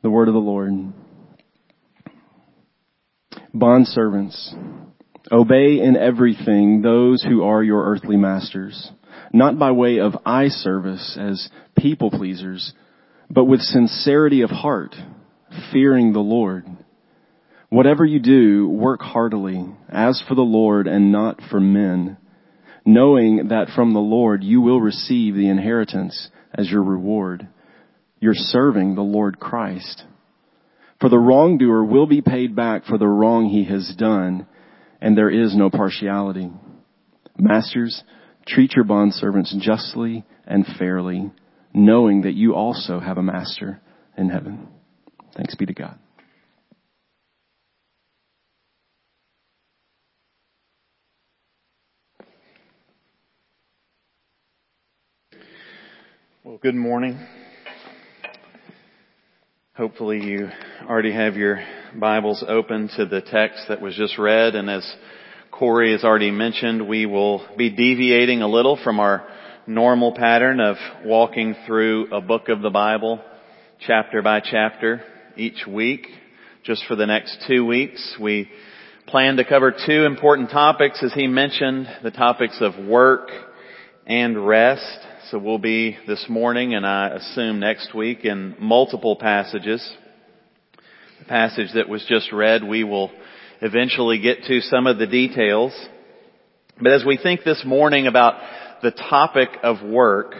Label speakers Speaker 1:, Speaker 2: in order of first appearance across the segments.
Speaker 1: The word of the Lord. Bondservants, obey in everything those who are your earthly masters, not by way of eye service as people pleasers, but with sincerity of heart, fearing the Lord. Whatever you do, work heartily, as for the Lord and not for men, knowing that from the Lord you will receive the inheritance as your reward. You're serving the Lord Christ. For the wrongdoer will be paid back for the wrong he has done, and there is no partiality. Masters, treat your bondservants justly and fairly, knowing that you also have a master in heaven. Thanks be to God.
Speaker 2: Well, good morning. Hopefully you already have your Bibles open to the text that was just read and as Corey has already mentioned, we will be deviating a little from our normal pattern of walking through a book of the Bible chapter by chapter each week. Just for the next two weeks, we plan to cover two important topics as he mentioned, the topics of work and rest. So we'll be this morning and I assume next week in multiple passages. The passage that was just read, we will eventually get to some of the details. But as we think this morning about the topic of work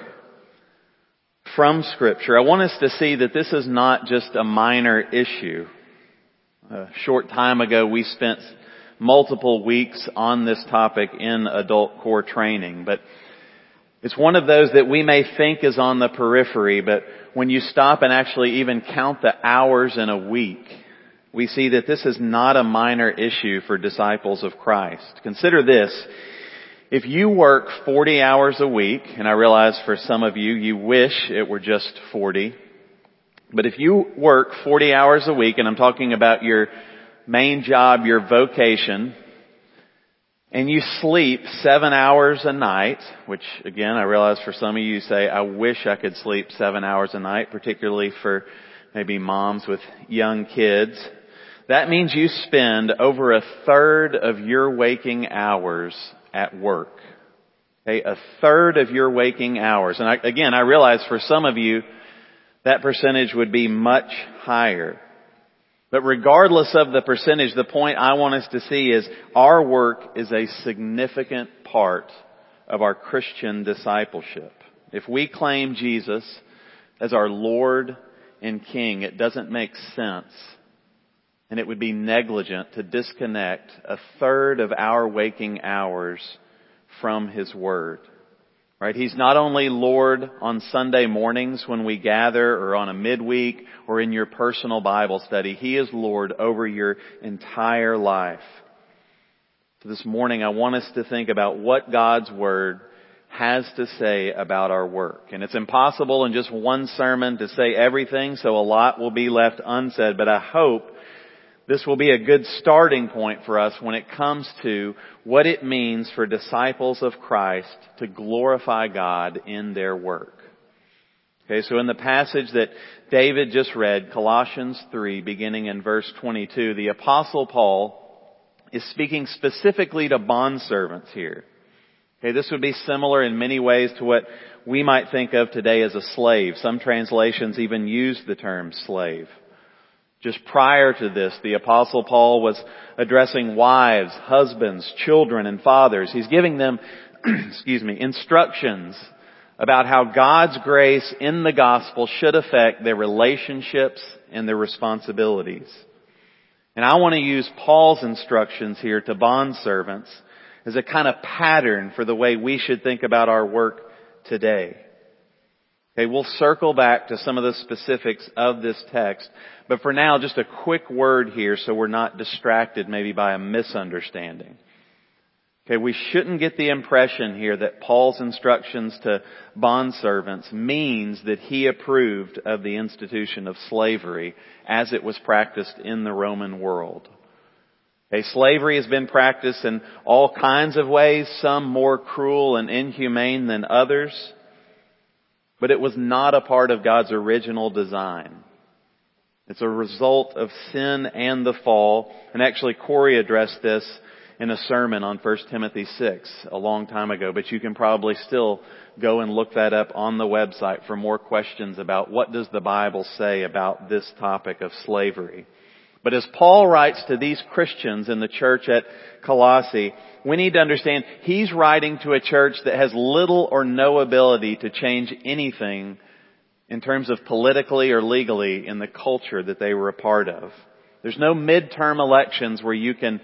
Speaker 2: from scripture, I want us to see that this is not just a minor issue. A short time ago we spent multiple weeks on this topic in adult core training, but it's one of those that we may think is on the periphery, but when you stop and actually even count the hours in a week, we see that this is not a minor issue for disciples of Christ. Consider this. If you work 40 hours a week, and I realize for some of you, you wish it were just 40, but if you work 40 hours a week, and I'm talking about your main job, your vocation, and you sleep seven hours a night, which again, I realize for some of you say, I wish I could sleep seven hours a night, particularly for maybe moms with young kids. That means you spend over a third of your waking hours at work. Okay, a third of your waking hours. And I, again, I realize for some of you, that percentage would be much higher. But regardless of the percentage, the point I want us to see is our work is a significant part of our Christian discipleship. If we claim Jesus as our Lord and King, it doesn't make sense and it would be negligent to disconnect a third of our waking hours from His Word. Right? He's not only Lord on Sunday mornings when we gather or on a midweek or in your personal Bible study. He is Lord over your entire life. So this morning I want us to think about what God's Word has to say about our work. And it's impossible in just one sermon to say everything, so a lot will be left unsaid, but I hope this will be a good starting point for us when it comes to what it means for disciples of Christ to glorify God in their work. Okay, so in the passage that David just read, Colossians 3, beginning in verse 22, the apostle Paul is speaking specifically to bondservants here. Okay, this would be similar in many ways to what we might think of today as a slave. Some translations even use the term slave. Just prior to this, the apostle Paul was addressing wives, husbands, children, and fathers. He's giving them, excuse me, instructions about how God's grace in the gospel should affect their relationships and their responsibilities. And I want to use Paul's instructions here to bond servants as a kind of pattern for the way we should think about our work today. Okay, we'll circle back to some of the specifics of this text, but for now, just a quick word here so we're not distracted maybe by a misunderstanding. Okay, we shouldn't get the impression here that Paul's instructions to bondservants means that he approved of the institution of slavery as it was practiced in the Roman world. Okay, slavery has been practiced in all kinds of ways, some more cruel and inhumane than others. But it was not a part of God's original design. It's a result of sin and the fall. And actually Corey addressed this in a sermon on 1 Timothy 6 a long time ago, but you can probably still go and look that up on the website for more questions about what does the Bible say about this topic of slavery. But as Paul writes to these Christians in the church at Colossae, we need to understand he's writing to a church that has little or no ability to change anything in terms of politically or legally in the culture that they were a part of. There's no midterm elections where you can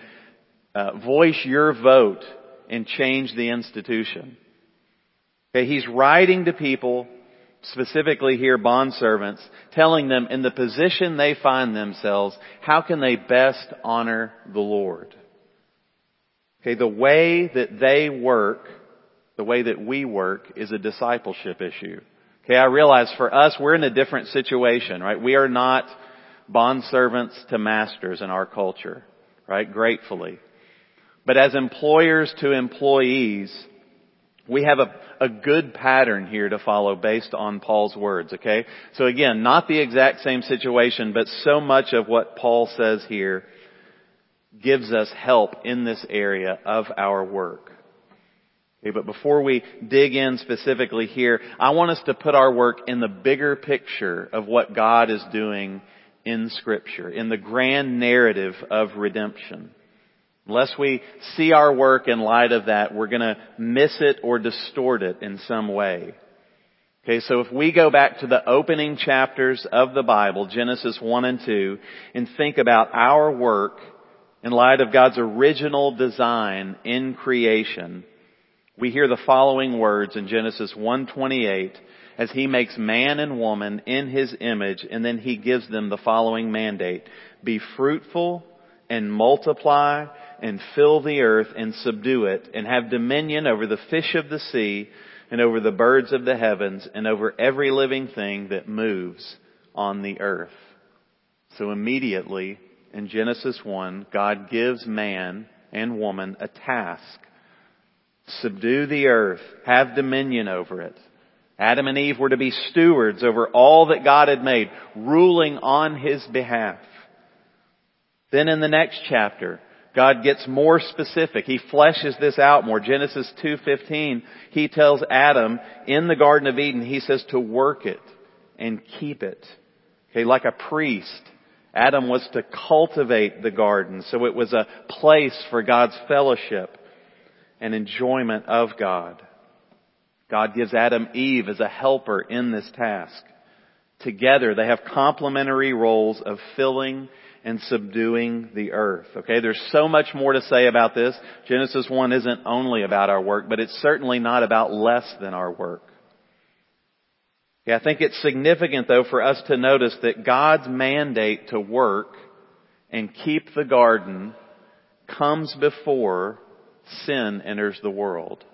Speaker 2: uh, voice your vote and change the institution. Okay, he's writing to people, specifically here bondservants, telling them in the position they find themselves, how can they best honor the Lord? Okay, the way that they work, the way that we work is a discipleship issue. Okay, I realize for us, we're in a different situation, right? We are not bondservants to masters in our culture, right? Gratefully. But as employers to employees, we have a, a good pattern here to follow based on Paul's words, okay? So again, not the exact same situation, but so much of what Paul says here gives us help in this area of our work. Okay, but before we dig in specifically here, I want us to put our work in the bigger picture of what God is doing in scripture, in the grand narrative of redemption. Unless we see our work in light of that, we're gonna miss it or distort it in some way. Okay, so if we go back to the opening chapters of the Bible, Genesis 1 and 2, and think about our work in light of God's original design in creation, we hear the following words in Genesis 1:28 as he makes man and woman in his image and then he gives them the following mandate: be fruitful and multiply and fill the earth and subdue it and have dominion over the fish of the sea and over the birds of the heavens and over every living thing that moves on the earth. So immediately in Genesis 1, God gives man and woman a task. Subdue the earth. Have dominion over it. Adam and Eve were to be stewards over all that God had made, ruling on His behalf. Then in the next chapter, God gets more specific. He fleshes this out more. Genesis 2:15, he tells Adam in the garden of Eden, he says to work it and keep it. Okay, like a priest. Adam was to cultivate the garden, so it was a place for God's fellowship and enjoyment of God. God gives Adam Eve as a helper in this task. Together, they have complementary roles of filling and subduing the earth. Okay, there's so much more to say about this. Genesis 1 isn't only about our work, but it's certainly not about less than our work. Yeah, I think it's significant though for us to notice that God's mandate to work and keep the garden comes before sin enters the world.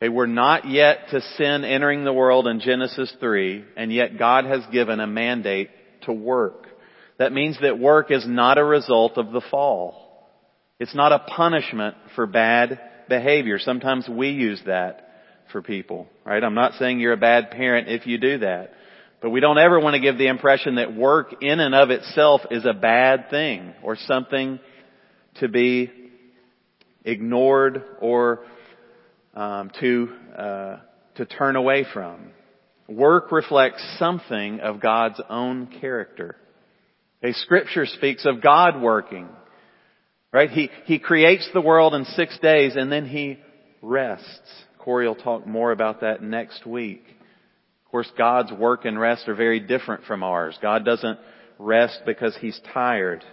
Speaker 2: Okay, we're not yet to sin entering the world in Genesis 3, and yet God has given a mandate to work. That means that work is not a result of the fall. It's not a punishment for bad behavior. Sometimes we use that for people, right? I'm not saying you're a bad parent if you do that. But we don't ever want to give the impression that work in and of itself is a bad thing or something to be ignored or um, to uh, to turn away from. Work reflects something of God's own character. Okay, scripture speaks of God working. Right? He, he creates the world in six days and then he rests. Corey will talk more about that next week. Of course, God's work and rest are very different from ours. God doesn't rest because he's tired.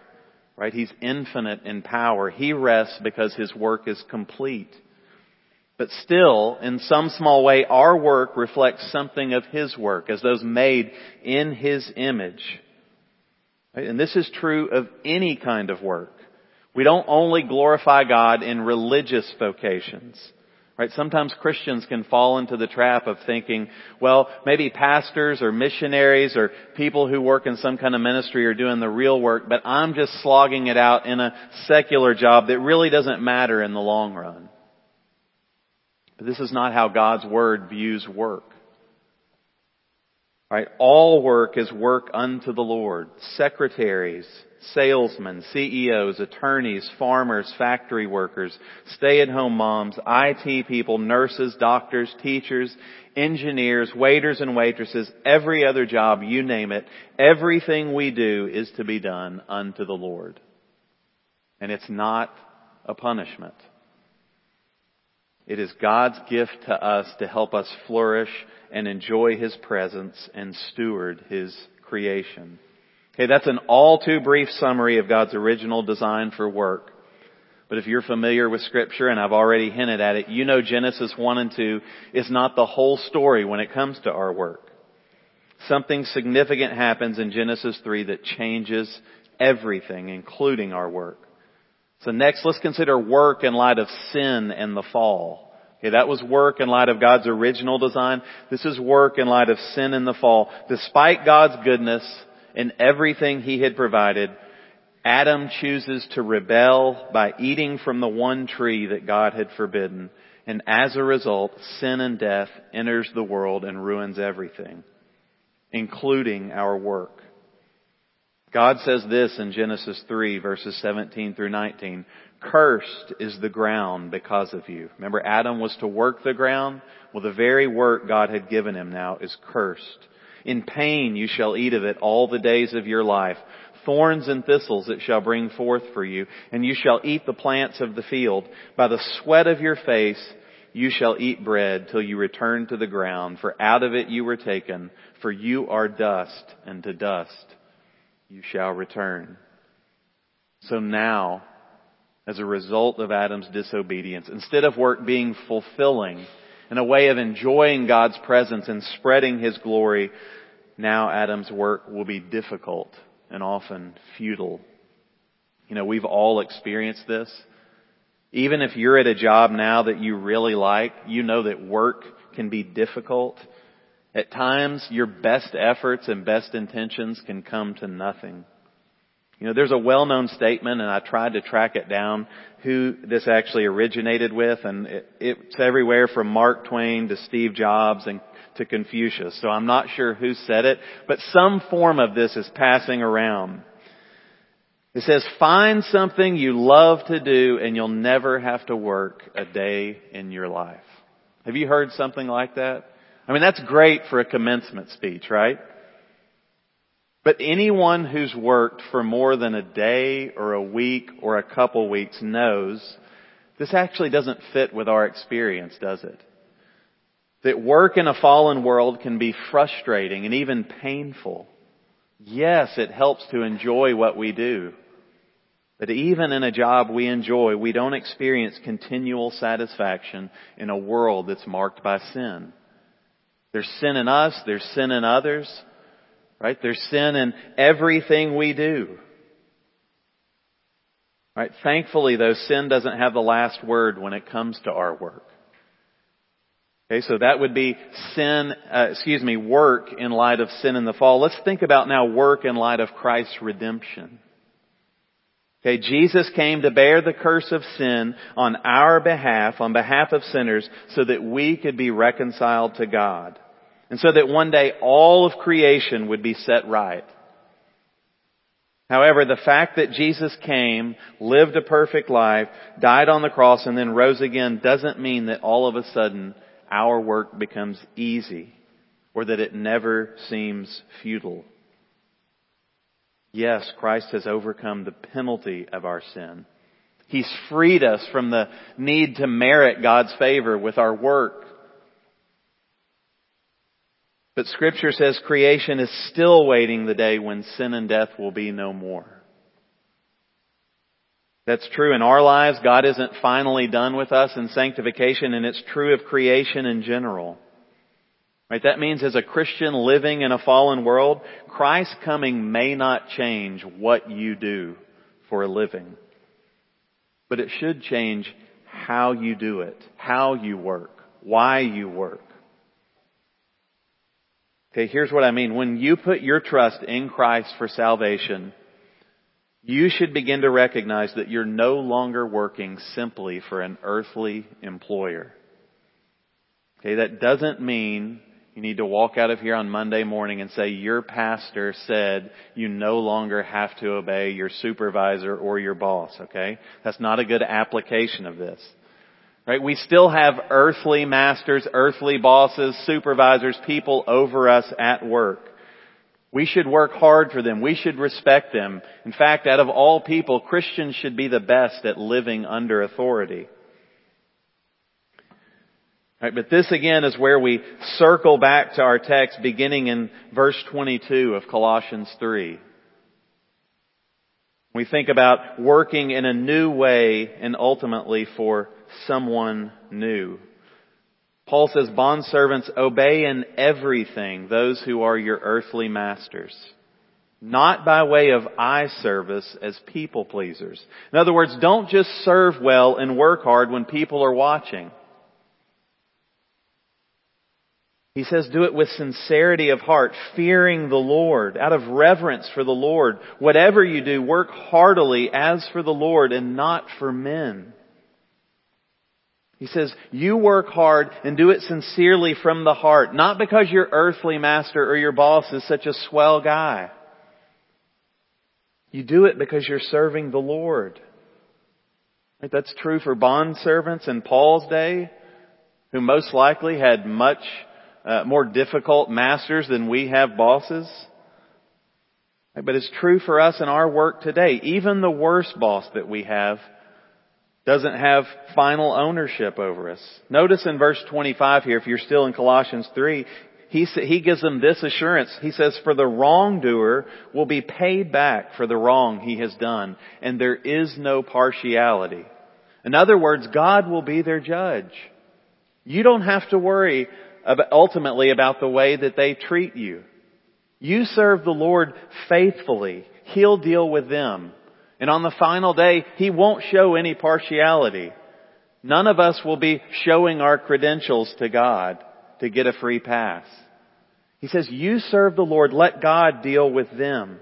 Speaker 2: Right? He's infinite in power. He rests because his work is complete. But still, in some small way, our work reflects something of his work as those made in his image. And this is true of any kind of work. We don't only glorify God in religious vocations. Right? Sometimes Christians can fall into the trap of thinking, well, maybe pastors or missionaries or people who work in some kind of ministry are doing the real work, but I'm just slogging it out in a secular job that really doesn't matter in the long run. But this is not how God's Word views work. Right? All work is work unto the Lord. Secretaries, salesmen, CEOs, attorneys, farmers, factory workers, stay-at-home moms, IT people, nurses, doctors, teachers, engineers, waiters and waitresses, every other job, you name it, everything we do is to be done unto the Lord. And it's not a punishment. It is God's gift to us to help us flourish and enjoy His presence and steward His creation. Okay, that's an all too brief summary of God's original design for work. But if you're familiar with scripture, and I've already hinted at it, you know Genesis 1 and 2 is not the whole story when it comes to our work. Something significant happens in Genesis 3 that changes everything, including our work. So next, let's consider work in light of sin and the fall. Okay, that was work in light of God's original design. This is work in light of sin and the fall. Despite God's goodness and everything He had provided, Adam chooses to rebel by eating from the one tree that God had forbidden. And as a result, sin and death enters the world and ruins everything, including our work. God says this in Genesis 3 verses 17 through 19. Cursed is the ground because of you. Remember Adam was to work the ground? Well, the very work God had given him now is cursed. In pain you shall eat of it all the days of your life. Thorns and thistles it shall bring forth for you, and you shall eat the plants of the field. By the sweat of your face you shall eat bread till you return to the ground, for out of it you were taken, for you are dust, and to dust you shall return. So now, as a result of Adam's disobedience, instead of work being fulfilling and a way of enjoying God's presence and spreading His glory, now Adam's work will be difficult and often futile. You know, we've all experienced this. Even if you're at a job now that you really like, you know that work can be difficult at times, your best efforts and best intentions can come to nothing. You know, there's a well-known statement, and I tried to track it down who this actually originated with, and it, it's everywhere from Mark Twain to Steve Jobs and to Confucius. So I'm not sure who said it, but some form of this is passing around. It says, find something you love to do and you'll never have to work a day in your life. Have you heard something like that? I mean, that's great for a commencement speech, right? But anyone who's worked for more than a day or a week or a couple weeks knows this actually doesn't fit with our experience, does it? That work in a fallen world can be frustrating and even painful. Yes, it helps to enjoy what we do. But even in a job we enjoy, we don't experience continual satisfaction in a world that's marked by sin. There's sin in us, there's sin in others, right? There's sin in everything we do. Right? Thankfully though, sin doesn't have the last word when it comes to our work. Okay, so that would be sin, uh, excuse me, work in light of sin in the fall. Let's think about now work in light of Christ's redemption. Okay, Jesus came to bear the curse of sin on our behalf, on behalf of sinners, so that we could be reconciled to God. And so that one day all of creation would be set right. However, the fact that Jesus came, lived a perfect life, died on the cross, and then rose again doesn't mean that all of a sudden our work becomes easy or that it never seems futile. Yes, Christ has overcome the penalty of our sin. He's freed us from the need to merit God's favor with our work. But scripture says creation is still waiting the day when sin and death will be no more. That's true in our lives. God isn't finally done with us in sanctification and it's true of creation in general. Right? That means as a Christian living in a fallen world, Christ's coming may not change what you do for a living. But it should change how you do it, how you work, why you work. Okay, here's what I mean. When you put your trust in Christ for salvation, you should begin to recognize that you're no longer working simply for an earthly employer. Okay, that doesn't mean You need to walk out of here on Monday morning and say, your pastor said you no longer have to obey your supervisor or your boss, okay? That's not a good application of this. Right? We still have earthly masters, earthly bosses, supervisors, people over us at work. We should work hard for them. We should respect them. In fact, out of all people, Christians should be the best at living under authority. Right, but this again is where we circle back to our text beginning in verse 22 of Colossians 3. We think about working in a new way and ultimately for someone new. Paul says, bondservants, obey in everything those who are your earthly masters, not by way of eye service as people pleasers. In other words, don't just serve well and work hard when people are watching. He says, do it with sincerity of heart, fearing the Lord, out of reverence for the Lord. Whatever you do, work heartily as for the Lord and not for men. He says, you work hard and do it sincerely from the heart, not because your earthly master or your boss is such a swell guy. You do it because you're serving the Lord. Right? That's true for bond servants in Paul's day, who most likely had much uh, more difficult masters than we have bosses. But it's true for us in our work today. Even the worst boss that we have doesn't have final ownership over us. Notice in verse 25 here, if you're still in Colossians 3, he, he gives them this assurance. He says, for the wrongdoer will be paid back for the wrong he has done, and there is no partiality. In other words, God will be their judge. You don't have to worry ultimately about the way that they treat you. You serve the Lord faithfully. He'll deal with them. And on the final day, He won't show any partiality. None of us will be showing our credentials to God to get a free pass. He says, you serve the Lord, let God deal with them.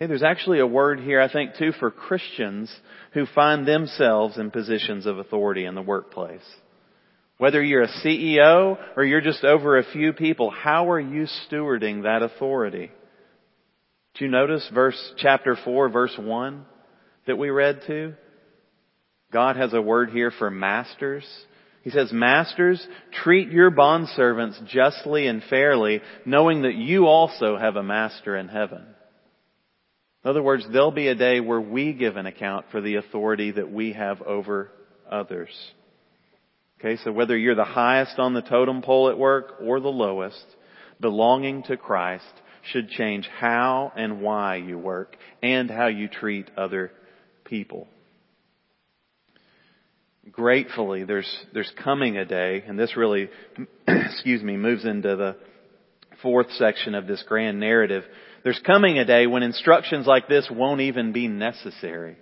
Speaker 2: Okay, there's actually a word here, I think, too, for Christians who find themselves in positions of authority in the workplace. Whether you're a CEO or you're just over a few people, how are you stewarding that authority? Do you notice verse, chapter 4, verse 1 that we read to? God has a word here for masters. He says, Masters, treat your bondservants justly and fairly, knowing that you also have a master in heaven. In other words, there'll be a day where we give an account for the authority that we have over others. Okay, so whether you're the highest on the totem pole at work or the lowest, belonging to Christ should change how and why you work and how you treat other people. Gratefully, there's, there's coming a day, and this really, excuse me, moves into the fourth section of this grand narrative. There's coming a day when instructions like this won't even be necessary.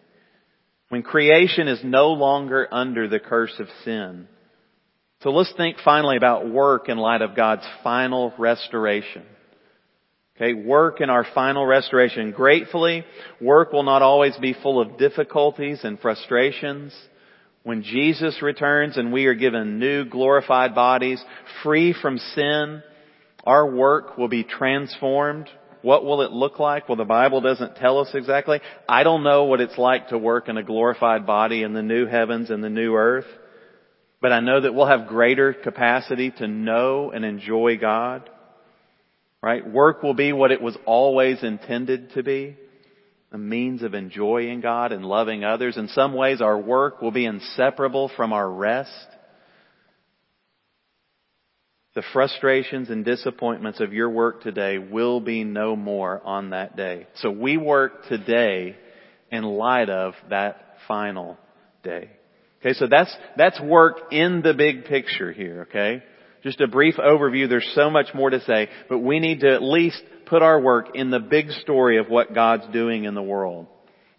Speaker 2: When creation is no longer under the curse of sin so let's think finally about work in light of God's final restoration. Okay, work in our final restoration. Gratefully, work will not always be full of difficulties and frustrations. When Jesus returns and we are given new glorified bodies, free from sin, our work will be transformed. What will it look like? Well, the Bible doesn't tell us exactly. I don't know what it's like to work in a glorified body in the new heavens and the new earth. But I know that we'll have greater capacity to know and enjoy God. Right? Work will be what it was always intended to be. A means of enjoying God and loving others. In some ways, our work will be inseparable from our rest. The frustrations and disappointments of your work today will be no more on that day. So we work today in light of that final day. Okay, so that's, that's work in the big picture here, okay? Just a brief overview. There's so much more to say, but we need to at least put our work in the big story of what God's doing in the world.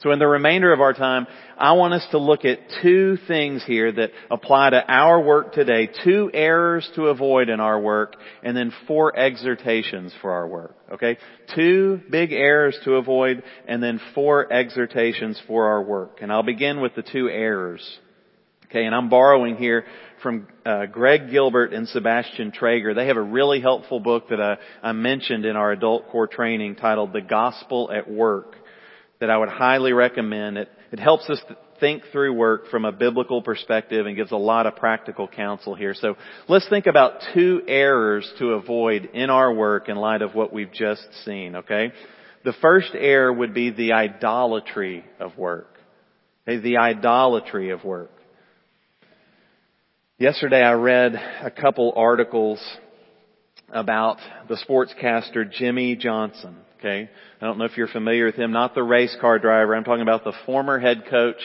Speaker 2: So in the remainder of our time, I want us to look at two things here that apply to our work today, two errors to avoid in our work, and then four exhortations for our work. Okay? Two big errors to avoid, and then four exhortations for our work. And I'll begin with the two errors. Okay, and I'm borrowing here from uh, Greg Gilbert and Sebastian Traeger. They have a really helpful book that I, I mentioned in our adult core training titled The Gospel at Work that I would highly recommend. It, it helps us think through work from a biblical perspective and gives a lot of practical counsel here. So let's think about two errors to avoid in our work in light of what we've just seen, okay? The first error would be the idolatry of work. Okay, the idolatry of work. Yesterday I read a couple articles about the sportscaster Jimmy Johnson. Okay. I don't know if you're familiar with him. Not the race car driver. I'm talking about the former head coach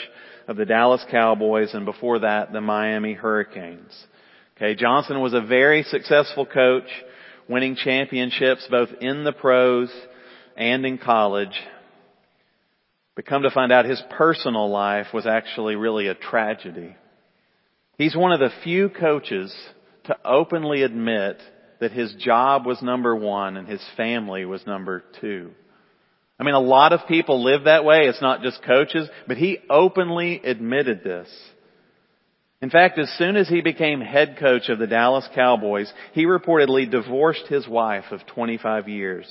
Speaker 2: of the Dallas Cowboys and before that the Miami Hurricanes. Okay. Johnson was a very successful coach, winning championships both in the pros and in college. But come to find out his personal life was actually really a tragedy. He's one of the few coaches to openly admit that his job was number one and his family was number two. I mean, a lot of people live that way. It's not just coaches, but he openly admitted this. In fact, as soon as he became head coach of the Dallas Cowboys, he reportedly divorced his wife of 25 years.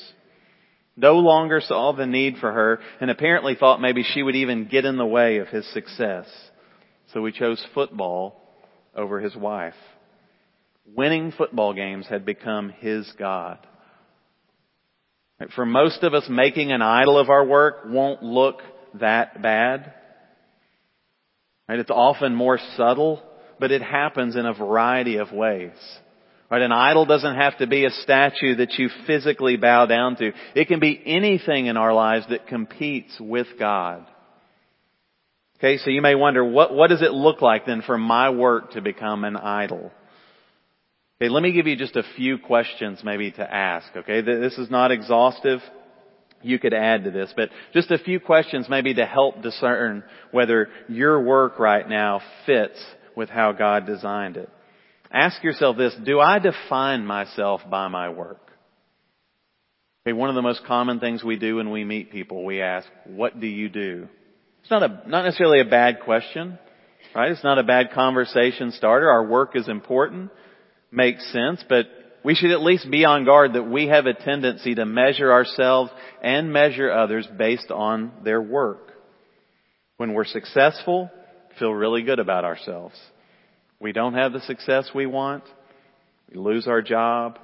Speaker 2: No longer saw the need for her and apparently thought maybe she would even get in the way of his success. So he chose football over his wife. Winning football games had become his God. For most of us, making an idol of our work won't look that bad. Right? It's often more subtle, but it happens in a variety of ways. Right? An idol doesn't have to be a statue that you physically bow down to. It can be anything in our lives that competes with God. Okay, so you may wonder, what, what does it look like then for my work to become an idol? Okay, let me give you just a few questions maybe to ask, okay? This is not exhaustive. You could add to this, but just a few questions maybe to help discern whether your work right now fits with how God designed it. Ask yourself this, do I define myself by my work? Okay, one of the most common things we do when we meet people, we ask, what do you do? It's not a, not necessarily a bad question, right? It's not a bad conversation starter. Our work is important, makes sense, but we should at least be on guard that we have a tendency to measure ourselves and measure others based on their work. When we're successful, feel really good about ourselves. We don't have the success we want, we lose our job,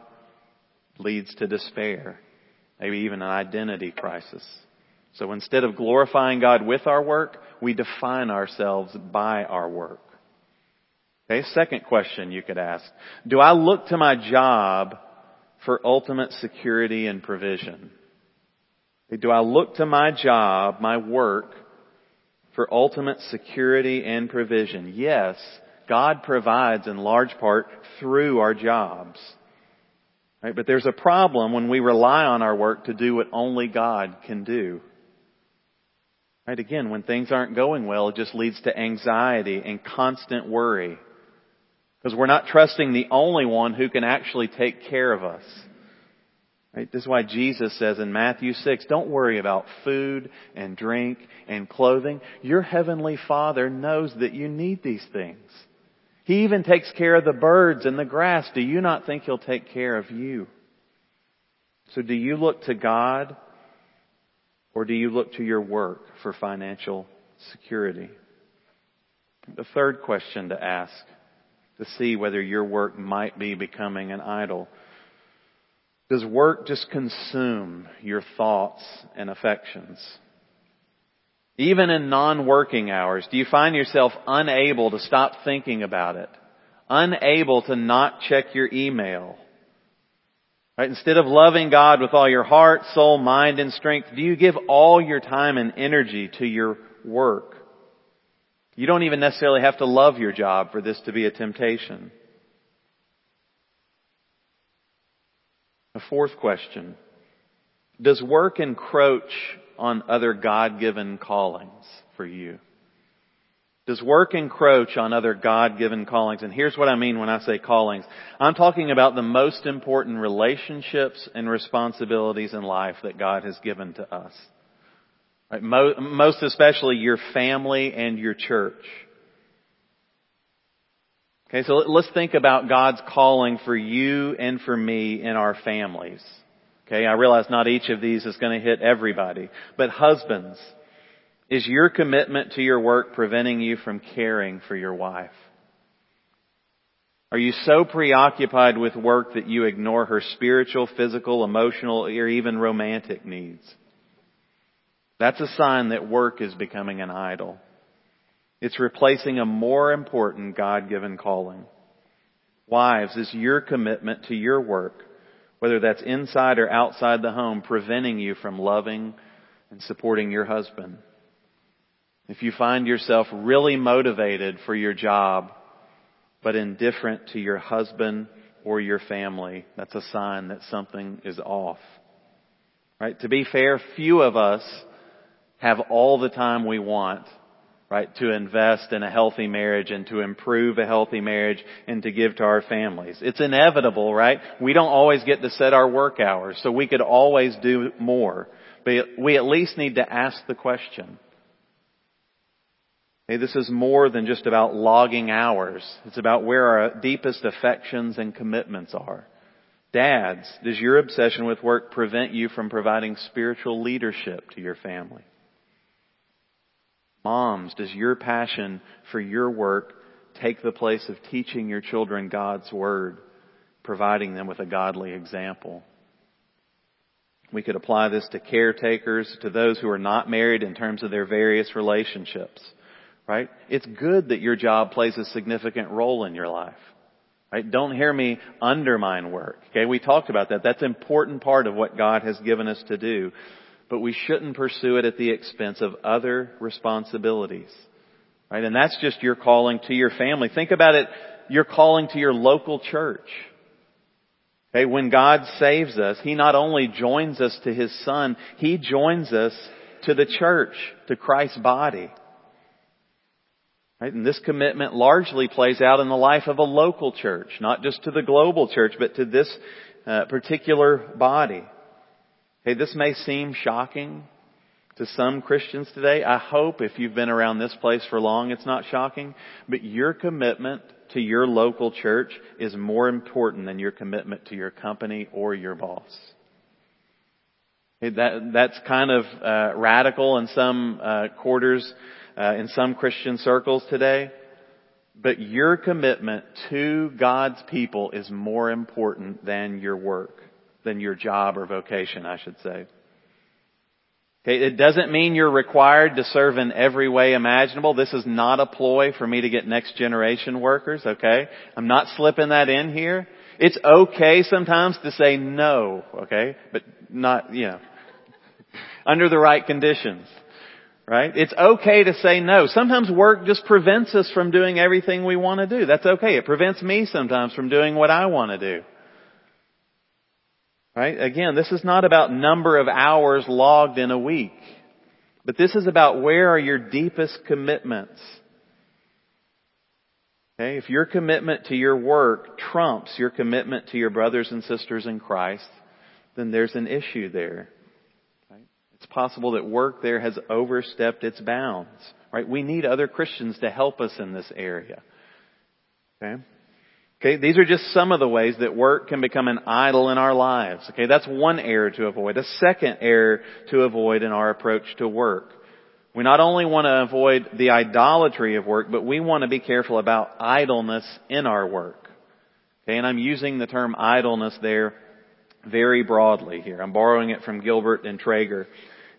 Speaker 2: leads to despair, maybe even an identity crisis. So instead of glorifying God with our work, we define ourselves by our work. Okay, second question you could ask. Do I look to my job for ultimate security and provision? Do I look to my job, my work, for ultimate security and provision? Yes, God provides in large part through our jobs. Right? But there's a problem when we rely on our work to do what only God can do. Right? Again, when things aren't going well, it just leads to anxiety and constant worry. Because we're not trusting the only one who can actually take care of us. Right? This is why Jesus says in Matthew 6, don't worry about food and drink and clothing. Your heavenly Father knows that you need these things. He even takes care of the birds and the grass. Do you not think He'll take care of you? So do you look to God or do you look to your work for financial security? The third question to ask to see whether your work might be becoming an idol. Does work just consume your thoughts and affections? Even in non-working hours, do you find yourself unable to stop thinking about it? Unable to not check your email? Right? Instead of loving God with all your heart, soul, mind, and strength, do you give all your time and energy to your work? You don't even necessarily have to love your job for this to be a temptation. A fourth question. Does work encroach on other God-given callings for you? Does work encroach on other God-given callings? And here's what I mean when I say callings. I'm talking about the most important relationships and responsibilities in life that God has given to us. Right? Most especially your family and your church. Okay, so let's think about God's calling for you and for me in our families. Okay, I realize not each of these is going to hit everybody, but husbands, is your commitment to your work preventing you from caring for your wife? Are you so preoccupied with work that you ignore her spiritual, physical, emotional, or even romantic needs? That's a sign that work is becoming an idol. It's replacing a more important God-given calling. Wives, is your commitment to your work, whether that's inside or outside the home, preventing you from loving and supporting your husband? If you find yourself really motivated for your job, but indifferent to your husband or your family, that's a sign that something is off. Right? To be fair, few of us have all the time we want, right, to invest in a healthy marriage and to improve a healthy marriage and to give to our families. It's inevitable, right? We don't always get to set our work hours, so we could always do more. But we at least need to ask the question, Hey, this is more than just about logging hours. It's about where our deepest affections and commitments are. Dads, does your obsession with work prevent you from providing spiritual leadership to your family? Moms, does your passion for your work take the place of teaching your children God's Word, providing them with a godly example? We could apply this to caretakers, to those who are not married in terms of their various relationships right? It's good that your job plays a significant role in your life. Right? Don't hear me undermine work. Okay, we talked about that. That's an important part of what God has given us to do. But we shouldn't pursue it at the expense of other responsibilities. Right? And that's just your calling to your family. Think about it, your calling to your local church. Okay, when God saves us, He not only joins us to His Son, He joins us to the church, to Christ's body. Right? And this commitment largely plays out in the life of a local church, not just to the global church, but to this uh, particular body. Hey, this may seem shocking to some Christians today. I hope if you've been around this place for long, it's not shocking. But your commitment to your local church is more important than your commitment to your company or your boss. Hey, that, that's kind of uh, radical in some uh, quarters uh, in some Christian circles today. But your commitment to God's people is more important than your work, than your job or vocation, I should say. Okay, it doesn't mean you're required to serve in every way imaginable. This is not a ploy for me to get next generation workers, okay? I'm not slipping that in here. It's okay sometimes to say no, okay? But not, you know, under the right conditions. Right? It's okay to say no. Sometimes work just prevents us from doing everything we want to do. That's okay. It prevents me sometimes from doing what I want to do. Right? Again, this is not about number of hours logged in a week. But this is about where are your deepest commitments. Okay? If your commitment to your work trumps your commitment to your brothers and sisters in Christ, then there's an issue there. Possible that work there has overstepped its bounds, right? We need other Christians to help us in this area. Okay? Okay, these are just some of the ways that work can become an idol in our lives. Okay, that's one error to avoid. A second error to avoid in our approach to work. We not only want to avoid the idolatry of work, but we want to be careful about idleness in our work. Okay, and I'm using the term idleness there very broadly here. I'm borrowing it from Gilbert and Traeger.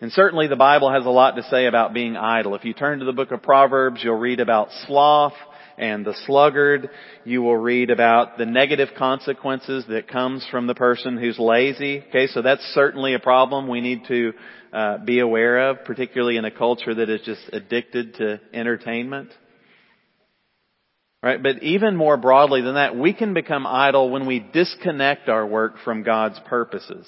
Speaker 2: And certainly the Bible has a lot to say about being idle. If you turn to the book of Proverbs, you'll read about sloth and the sluggard. You will read about the negative consequences that comes from the person who's lazy. Okay, so that's certainly a problem we need to uh, be aware of, particularly in a culture that is just addicted to entertainment. Right? But even more broadly than that, we can become idle when we disconnect our work from God's purposes.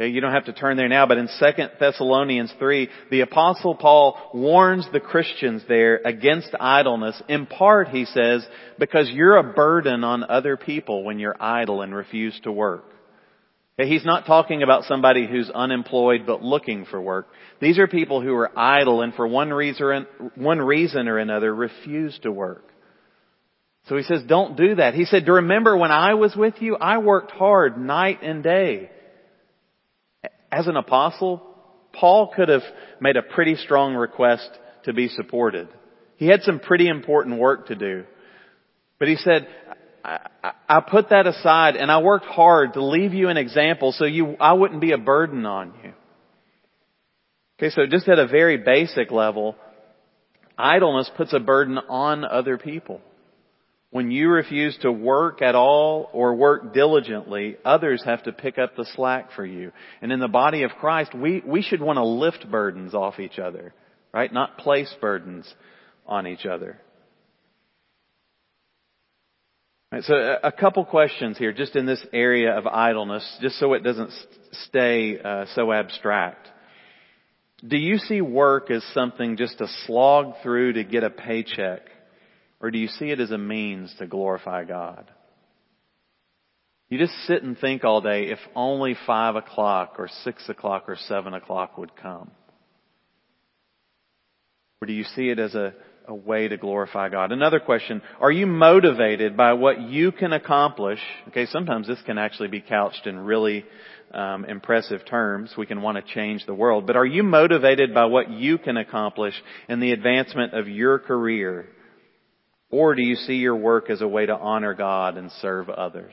Speaker 2: You don't have to turn there now, but in 2 Thessalonians 3, the apostle Paul warns the Christians there against idleness. In part, he says, because you're a burden on other people when you're idle and refuse to work. He's not talking about somebody who's unemployed but looking for work. These are people who are idle and for one reason, one reason or another refuse to work. So he says, don't do that. He said, to remember when I was with you, I worked hard night and day. As an apostle, Paul could have made a pretty strong request to be supported. He had some pretty important work to do. But he said, I, I, put that aside and I worked hard to leave you an example so you, I wouldn't be a burden on you. Okay, so just at a very basic level, idleness puts a burden on other people. When you refuse to work at all or work diligently, others have to pick up the slack for you. And in the body of Christ, we, we should want to lift burdens off each other, right? Not place burdens on each other. Right, so a couple questions here, just in this area of idleness, just so it doesn't stay uh, so abstract. Do you see work as something just to slog through to get a paycheck? Or do you see it as a means to glorify God? You just sit and think all day if only five o'clock or six o'clock or seven o'clock would come. Or do you see it as a, a way to glorify God? Another question, are you motivated by what you can accomplish? Okay, sometimes this can actually be couched in really um, impressive terms. We can want to change the world. But are you motivated by what you can accomplish in the advancement of your career or do you see your work as a way to honor God and serve others?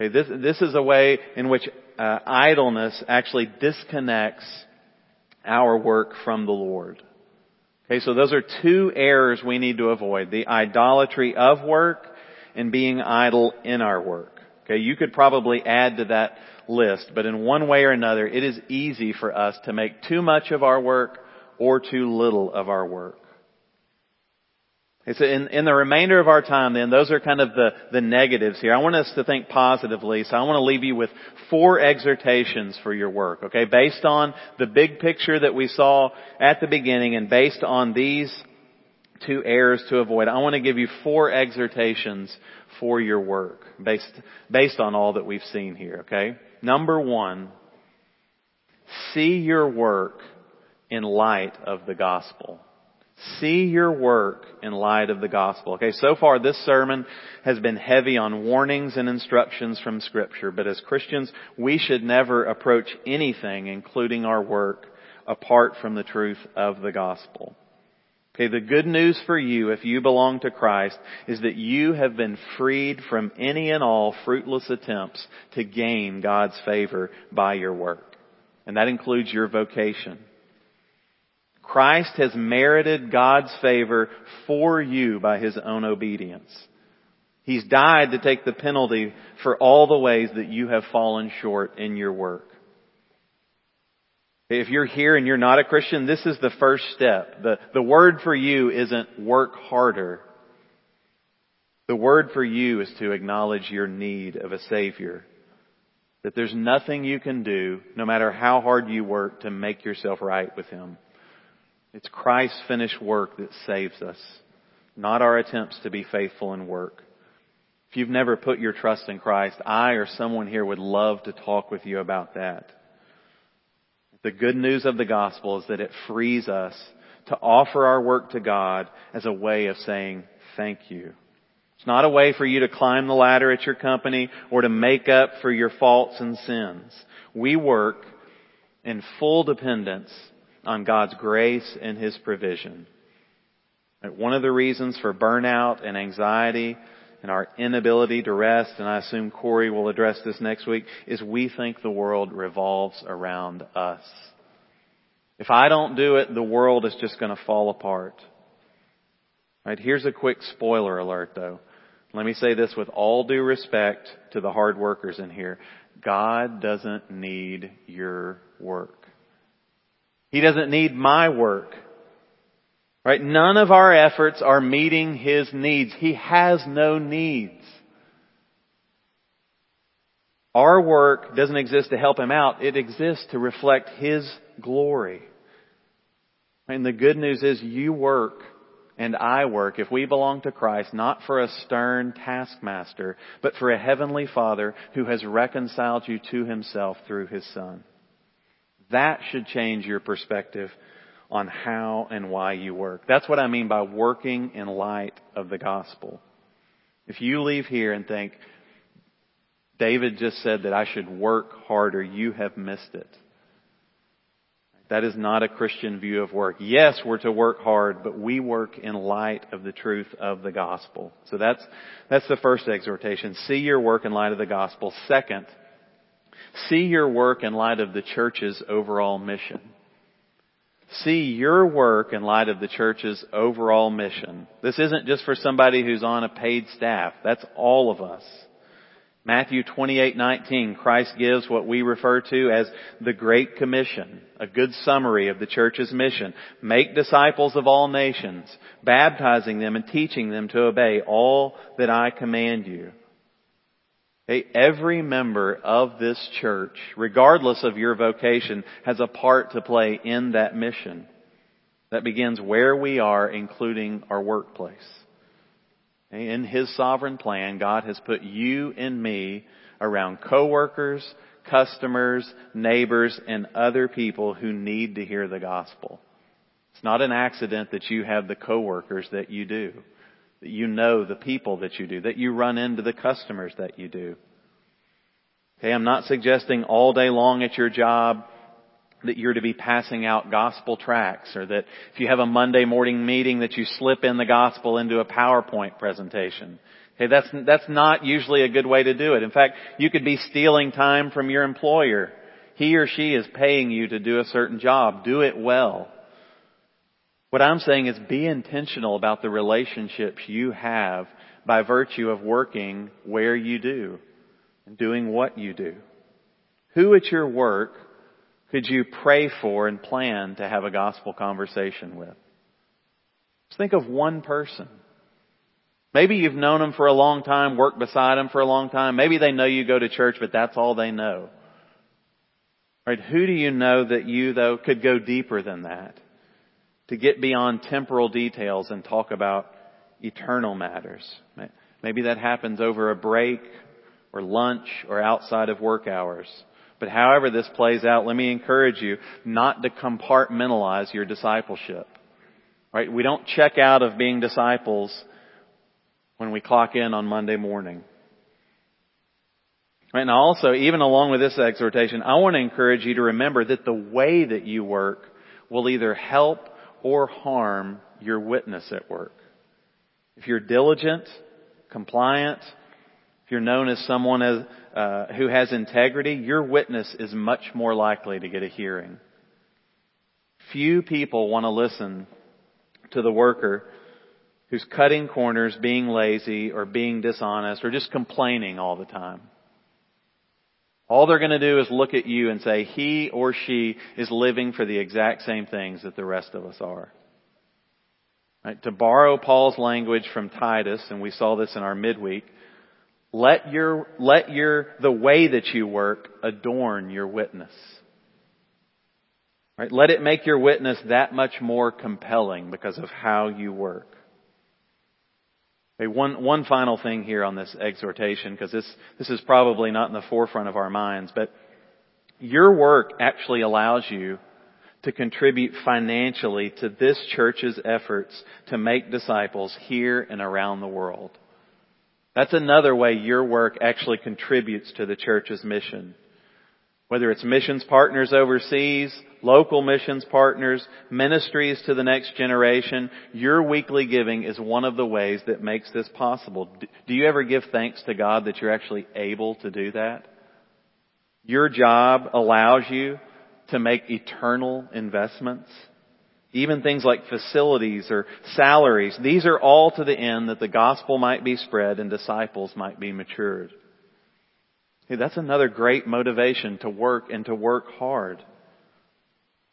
Speaker 2: Okay, this, this is a way in which uh, idleness actually disconnects our work from the Lord. Okay, so those are two errors we need to avoid. The idolatry of work and being idle in our work. Okay, you could probably add to that list, but in one way or another, it is easy for us to make too much of our work or too little of our work. It's in, in the remainder of our time then, those are kind of the, the negatives here. I want us to think positively, so I want to leave you with four exhortations for your work, okay? Based on the big picture that we saw at the beginning and based on these two errors to avoid, I want to give you four exhortations for your work based, based on all that we've seen here, okay? Number one, see your work in light of the gospel. See your work in light of the gospel. Okay, so far this sermon has been heavy on warnings and instructions from scripture, but as Christians, we should never approach anything, including our work, apart from the truth of the gospel. Okay, the good news for you, if you belong to Christ, is that you have been freed from any and all fruitless attempts to gain God's favor by your work. And that includes your vocation. Christ has merited God's favor for you by His own obedience. He's died to take the penalty for all the ways that you have fallen short in your work. If you're here and you're not a Christian, this is the first step. The, the word for you isn't work harder. The word for you is to acknowledge your need of a Savior. That there's nothing you can do, no matter how hard you work, to make yourself right with Him. It's Christ's finished work that saves us, not our attempts to be faithful in work. If you've never put your trust in Christ, I or someone here would love to talk with you about that. The good news of the gospel is that it frees us to offer our work to God as a way of saying thank you. It's not a way for you to climb the ladder at your company or to make up for your faults and sins. We work in full dependence on God's grace and His provision. One of the reasons for burnout and anxiety and our inability to rest, and I assume Corey will address this next week, is we think the world revolves around us. If I don't do it, the world is just going to fall apart. Right, here's a quick spoiler alert though. Let me say this with all due respect to the hard workers in here. God doesn't need your work. He doesn't need my work. Right? None of our efforts are meeting His needs. He has no needs. Our work doesn't exist to help Him out. It exists to reflect His glory. And the good news is you work and I work if we belong to Christ not for a stern taskmaster, but for a heavenly Father who has reconciled you to Himself through His Son. That should change your perspective on how and why you work. That's what I mean by working in light of the gospel. If you leave here and think, David just said that I should work harder, you have missed it. That is not a Christian view of work. Yes, we're to work hard, but we work in light of the truth of the gospel. So that's, that's the first exhortation. See your work in light of the gospel. Second, see your work in light of the church's overall mission. See your work in light of the church's overall mission. This isn't just for somebody who's on a paid staff. That's all of us. Matthew 28:19, Christ gives what we refer to as the Great Commission, a good summary of the church's mission. Make disciples of all nations, baptizing them and teaching them to obey all that I command you. Okay, every member of this church, regardless of your vocation, has a part to play in that mission. That begins where we are, including our workplace. In His sovereign plan, God has put you and me around coworkers, customers, neighbors, and other people who need to hear the gospel. It's not an accident that you have the coworkers that you do, that you know the people that you do, that you run into the customers that you do. Okay, I'm not suggesting all day long at your job that you're to be passing out gospel tracts or that if you have a Monday morning meeting that you slip in the gospel into a PowerPoint presentation. Okay, that's, that's not usually a good way to do it. In fact, you could be stealing time from your employer. He or she is paying you to do a certain job. Do it well. What I'm saying is be intentional about the relationships you have by virtue of working where you do and doing what you do. Who at your work could you pray for and plan to have a gospel conversation with? Just think of one person. Maybe you've known them for a long time, worked beside them for a long time. Maybe they know you go to church, but that's all they know. Right? Who do you know that you, though, could go deeper than that? To get beyond temporal details and talk about eternal matters. Maybe that happens over a break or lunch or outside of work hours. But however this plays out, let me encourage you not to compartmentalize your discipleship. Right? We don't check out of being disciples when we clock in on Monday morning. Right? And also, even along with this exhortation, I want to encourage you to remember that the way that you work will either help or harm your witness at work. If you're diligent, compliant, if you're known as someone as, uh, who has integrity, your witness is much more likely to get a hearing. Few people want to listen to the worker who's cutting corners, being lazy, or being dishonest, or just complaining all the time. All they're going to do is look at you and say, he or she is living for the exact same things that the rest of us are. Right? To borrow Paul's language from Titus, and we saw this in our midweek, let your, let your, the way that you work adorn your witness. Right? Let it make your witness that much more compelling because of how you work. Okay, one, one final thing here on this exhortation, because this, this is probably not in the forefront of our minds, but your work actually allows you to contribute financially to this church's efforts to make disciples here and around the world. That's another way your work actually contributes to the church's mission. Whether it's missions partners overseas, local missions partners, ministries to the next generation, your weekly giving is one of the ways that makes this possible. Do you ever give thanks to God that you're actually able to do that? Your job allows you to make eternal investments. Even things like facilities or salaries, these are all to the end that the gospel might be spread and disciples might be matured. Hey, that's another great motivation to work and to work hard.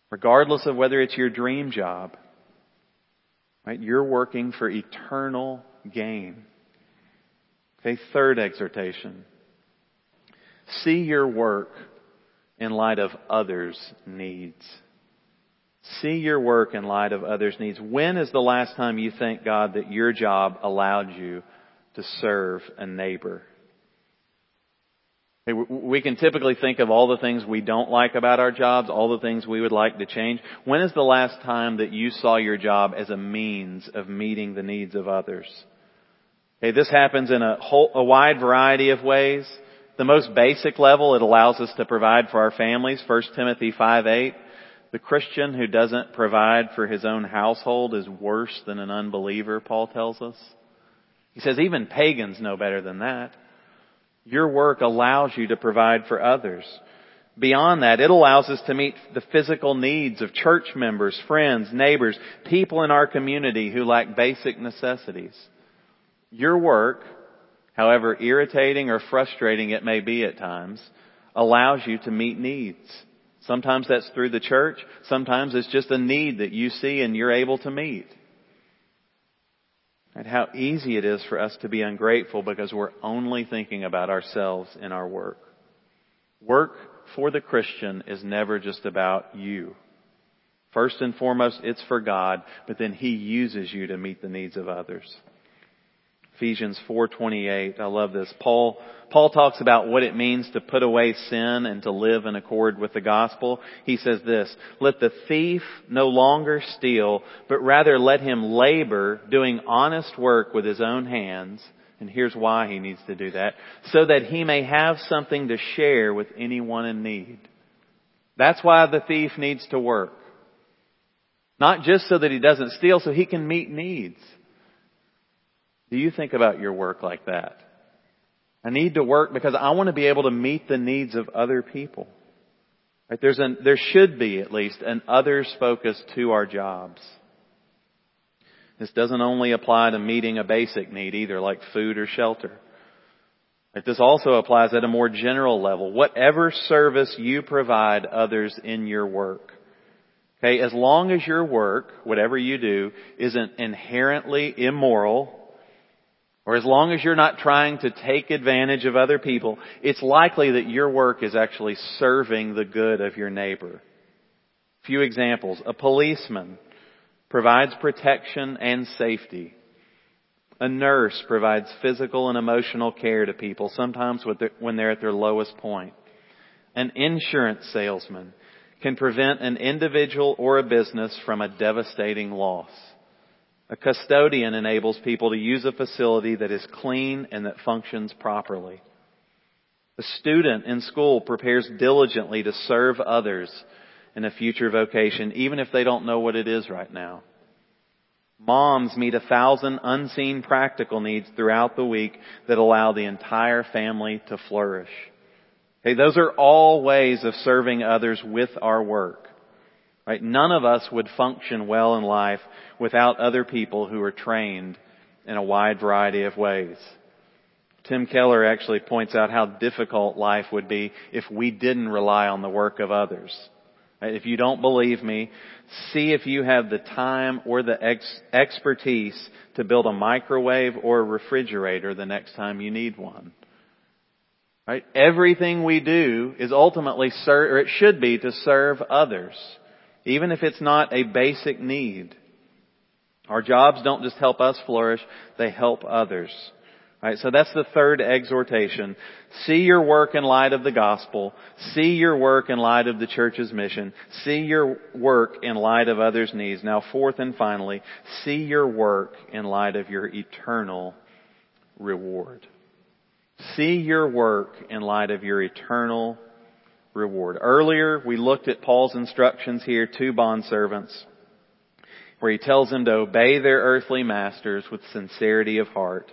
Speaker 2: Regardless of whether it's your dream job, right? You're working for eternal gain. Okay, third exhortation. See your work in light of others' needs. See your work in light of others' needs. When is the last time you thank God that your job allowed you to serve a neighbor? We can typically think of all the things we don't like about our jobs, all the things we would like to change. When is the last time that you saw your job as a means of meeting the needs of others? Okay, this happens in a whole, a wide variety of ways. The most basic level, it allows us to provide for our families. 1 Timothy 5 8. The Christian who doesn't provide for his own household is worse than an unbeliever, Paul tells us. He says even pagans know better than that. Your work allows you to provide for others. Beyond that, it allows us to meet the physical needs of church members, friends, neighbors, people in our community who lack basic necessities. Your work, however irritating or frustrating it may be at times, allows you to meet needs. Sometimes that's through the church. Sometimes it's just a need that you see and you're able to meet. And how easy it is for us to be ungrateful because we're only thinking about ourselves in our work. Work for the Christian is never just about you. First and foremost, it's for God, but then He uses you to meet the needs of others. Ephesians 4:28. I love this. Paul Paul talks about what it means to put away sin and to live in accord with the gospel. He says this, "Let the thief no longer steal, but rather let him labor, doing honest work with his own hands." And here's why he needs to do that, so that he may have something to share with anyone in need. That's why the thief needs to work. Not just so that he doesn't steal, so he can meet needs. Do you think about your work like that? I need to work because I want to be able to meet the needs of other people. Right? There's an, there should be at least an others focus to our jobs. This doesn't only apply to meeting a basic need either, like food or shelter. This also applies at a more general level. Whatever service you provide others in your work. Okay, as long as your work, whatever you do, isn't inherently immoral or as long as you're not trying to take advantage of other people, it's likely that your work is actually serving the good of your neighbor. Few examples. A policeman provides protection and safety. A nurse provides physical and emotional care to people, sometimes when they're at their lowest point. An insurance salesman can prevent an individual or a business from a devastating loss. A custodian enables people to use a facility that is clean and that functions properly. A student in school prepares diligently to serve others in a future vocation, even if they don't know what it is right now. Moms meet a thousand unseen practical needs throughout the week that allow the entire family to flourish. Hey, those are all ways of serving others with our work. Right? None of us would function well in life without other people who are trained in a wide variety of ways. Tim Keller actually points out how difficult life would be if we didn't rely on the work of others. If you don't believe me, see if you have the time or the ex- expertise to build a microwave or a refrigerator the next time you need one. Right? Everything we do is ultimately serve, or it should be to serve others even if it's not a basic need. Our jobs don't just help us flourish, they help others. Right, so that's the third exhortation. See your work in light of the gospel. See your work in light of the church's mission. See your work in light of others' needs. Now fourth and finally, see your work in light of your eternal reward. See your work in light of your eternal reward. Earlier, we looked at Paul's instructions here to bondservants, where he tells them to obey their earthly masters with sincerity of heart.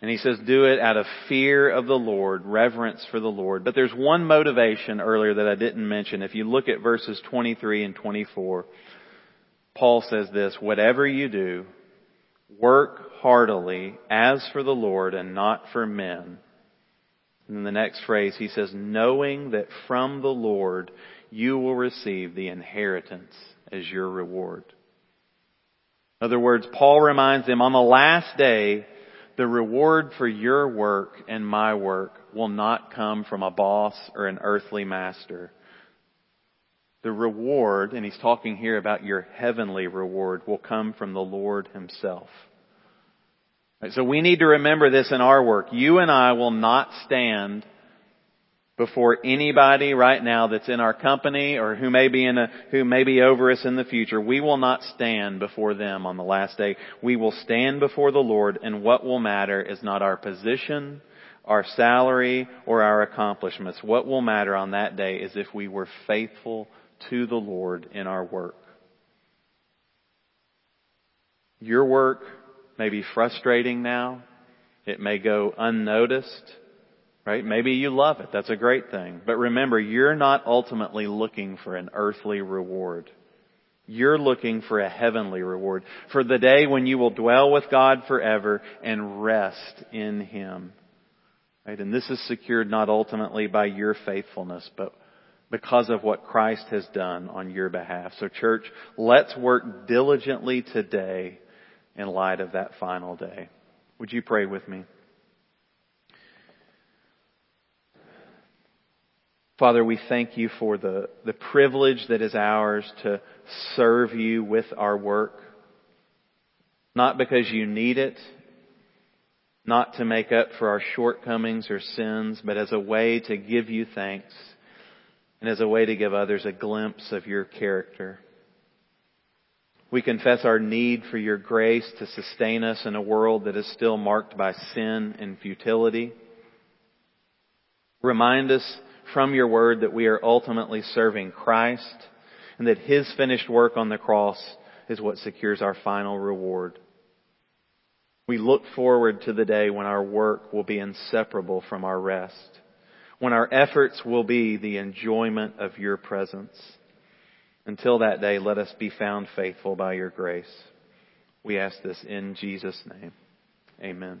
Speaker 2: And he says, do it out of fear of the Lord, reverence for the Lord. But there's one motivation earlier that I didn't mention. If you look at verses 23 and 24, Paul says this, whatever you do, work heartily as for the Lord and not for men and in the next phrase, he says, knowing that from the Lord you will receive the inheritance as your reward. In other words, Paul reminds them on the last day, the reward for your work and my work will not come from a boss or an earthly master. The reward, and he's talking here about your heavenly reward, will come from the Lord himself. So we need to remember this in our work. You and I will not stand before anybody right now that's in our company or who may be in a, who may be over us in the future. We will not stand before them on the last day. We will stand before the Lord and what will matter is not our position, our salary, or our accomplishments. What will matter on that day is if we were faithful to the Lord in our work. Your work may be frustrating now. It may go unnoticed. Right? Maybe you love it. That's a great thing. But remember, you're not ultimately looking for an earthly reward. You're looking for a heavenly reward. For the day when you will dwell with God forever and rest in Him. Right? And this is secured not ultimately by your faithfulness, but because of what Christ has done on your behalf. So church, let's work diligently today in light of that final day. Would you pray with me? Father, we thank you for the, the privilege that is ours to serve you with our work. Not because you need it, not to make up for our shortcomings or sins, but as a way to give you thanks and as a way to give others a glimpse of your character. We confess our need for your grace to sustain us in a world that is still marked by sin and futility. Remind us from your word that we are ultimately serving Christ and that his finished work on the cross is what secures our final reward. We look forward to the day when our work will be inseparable from our rest, when our efforts will be the enjoyment of your presence. Until that day, let us be found faithful by your grace. We ask this in Jesus' name. Amen.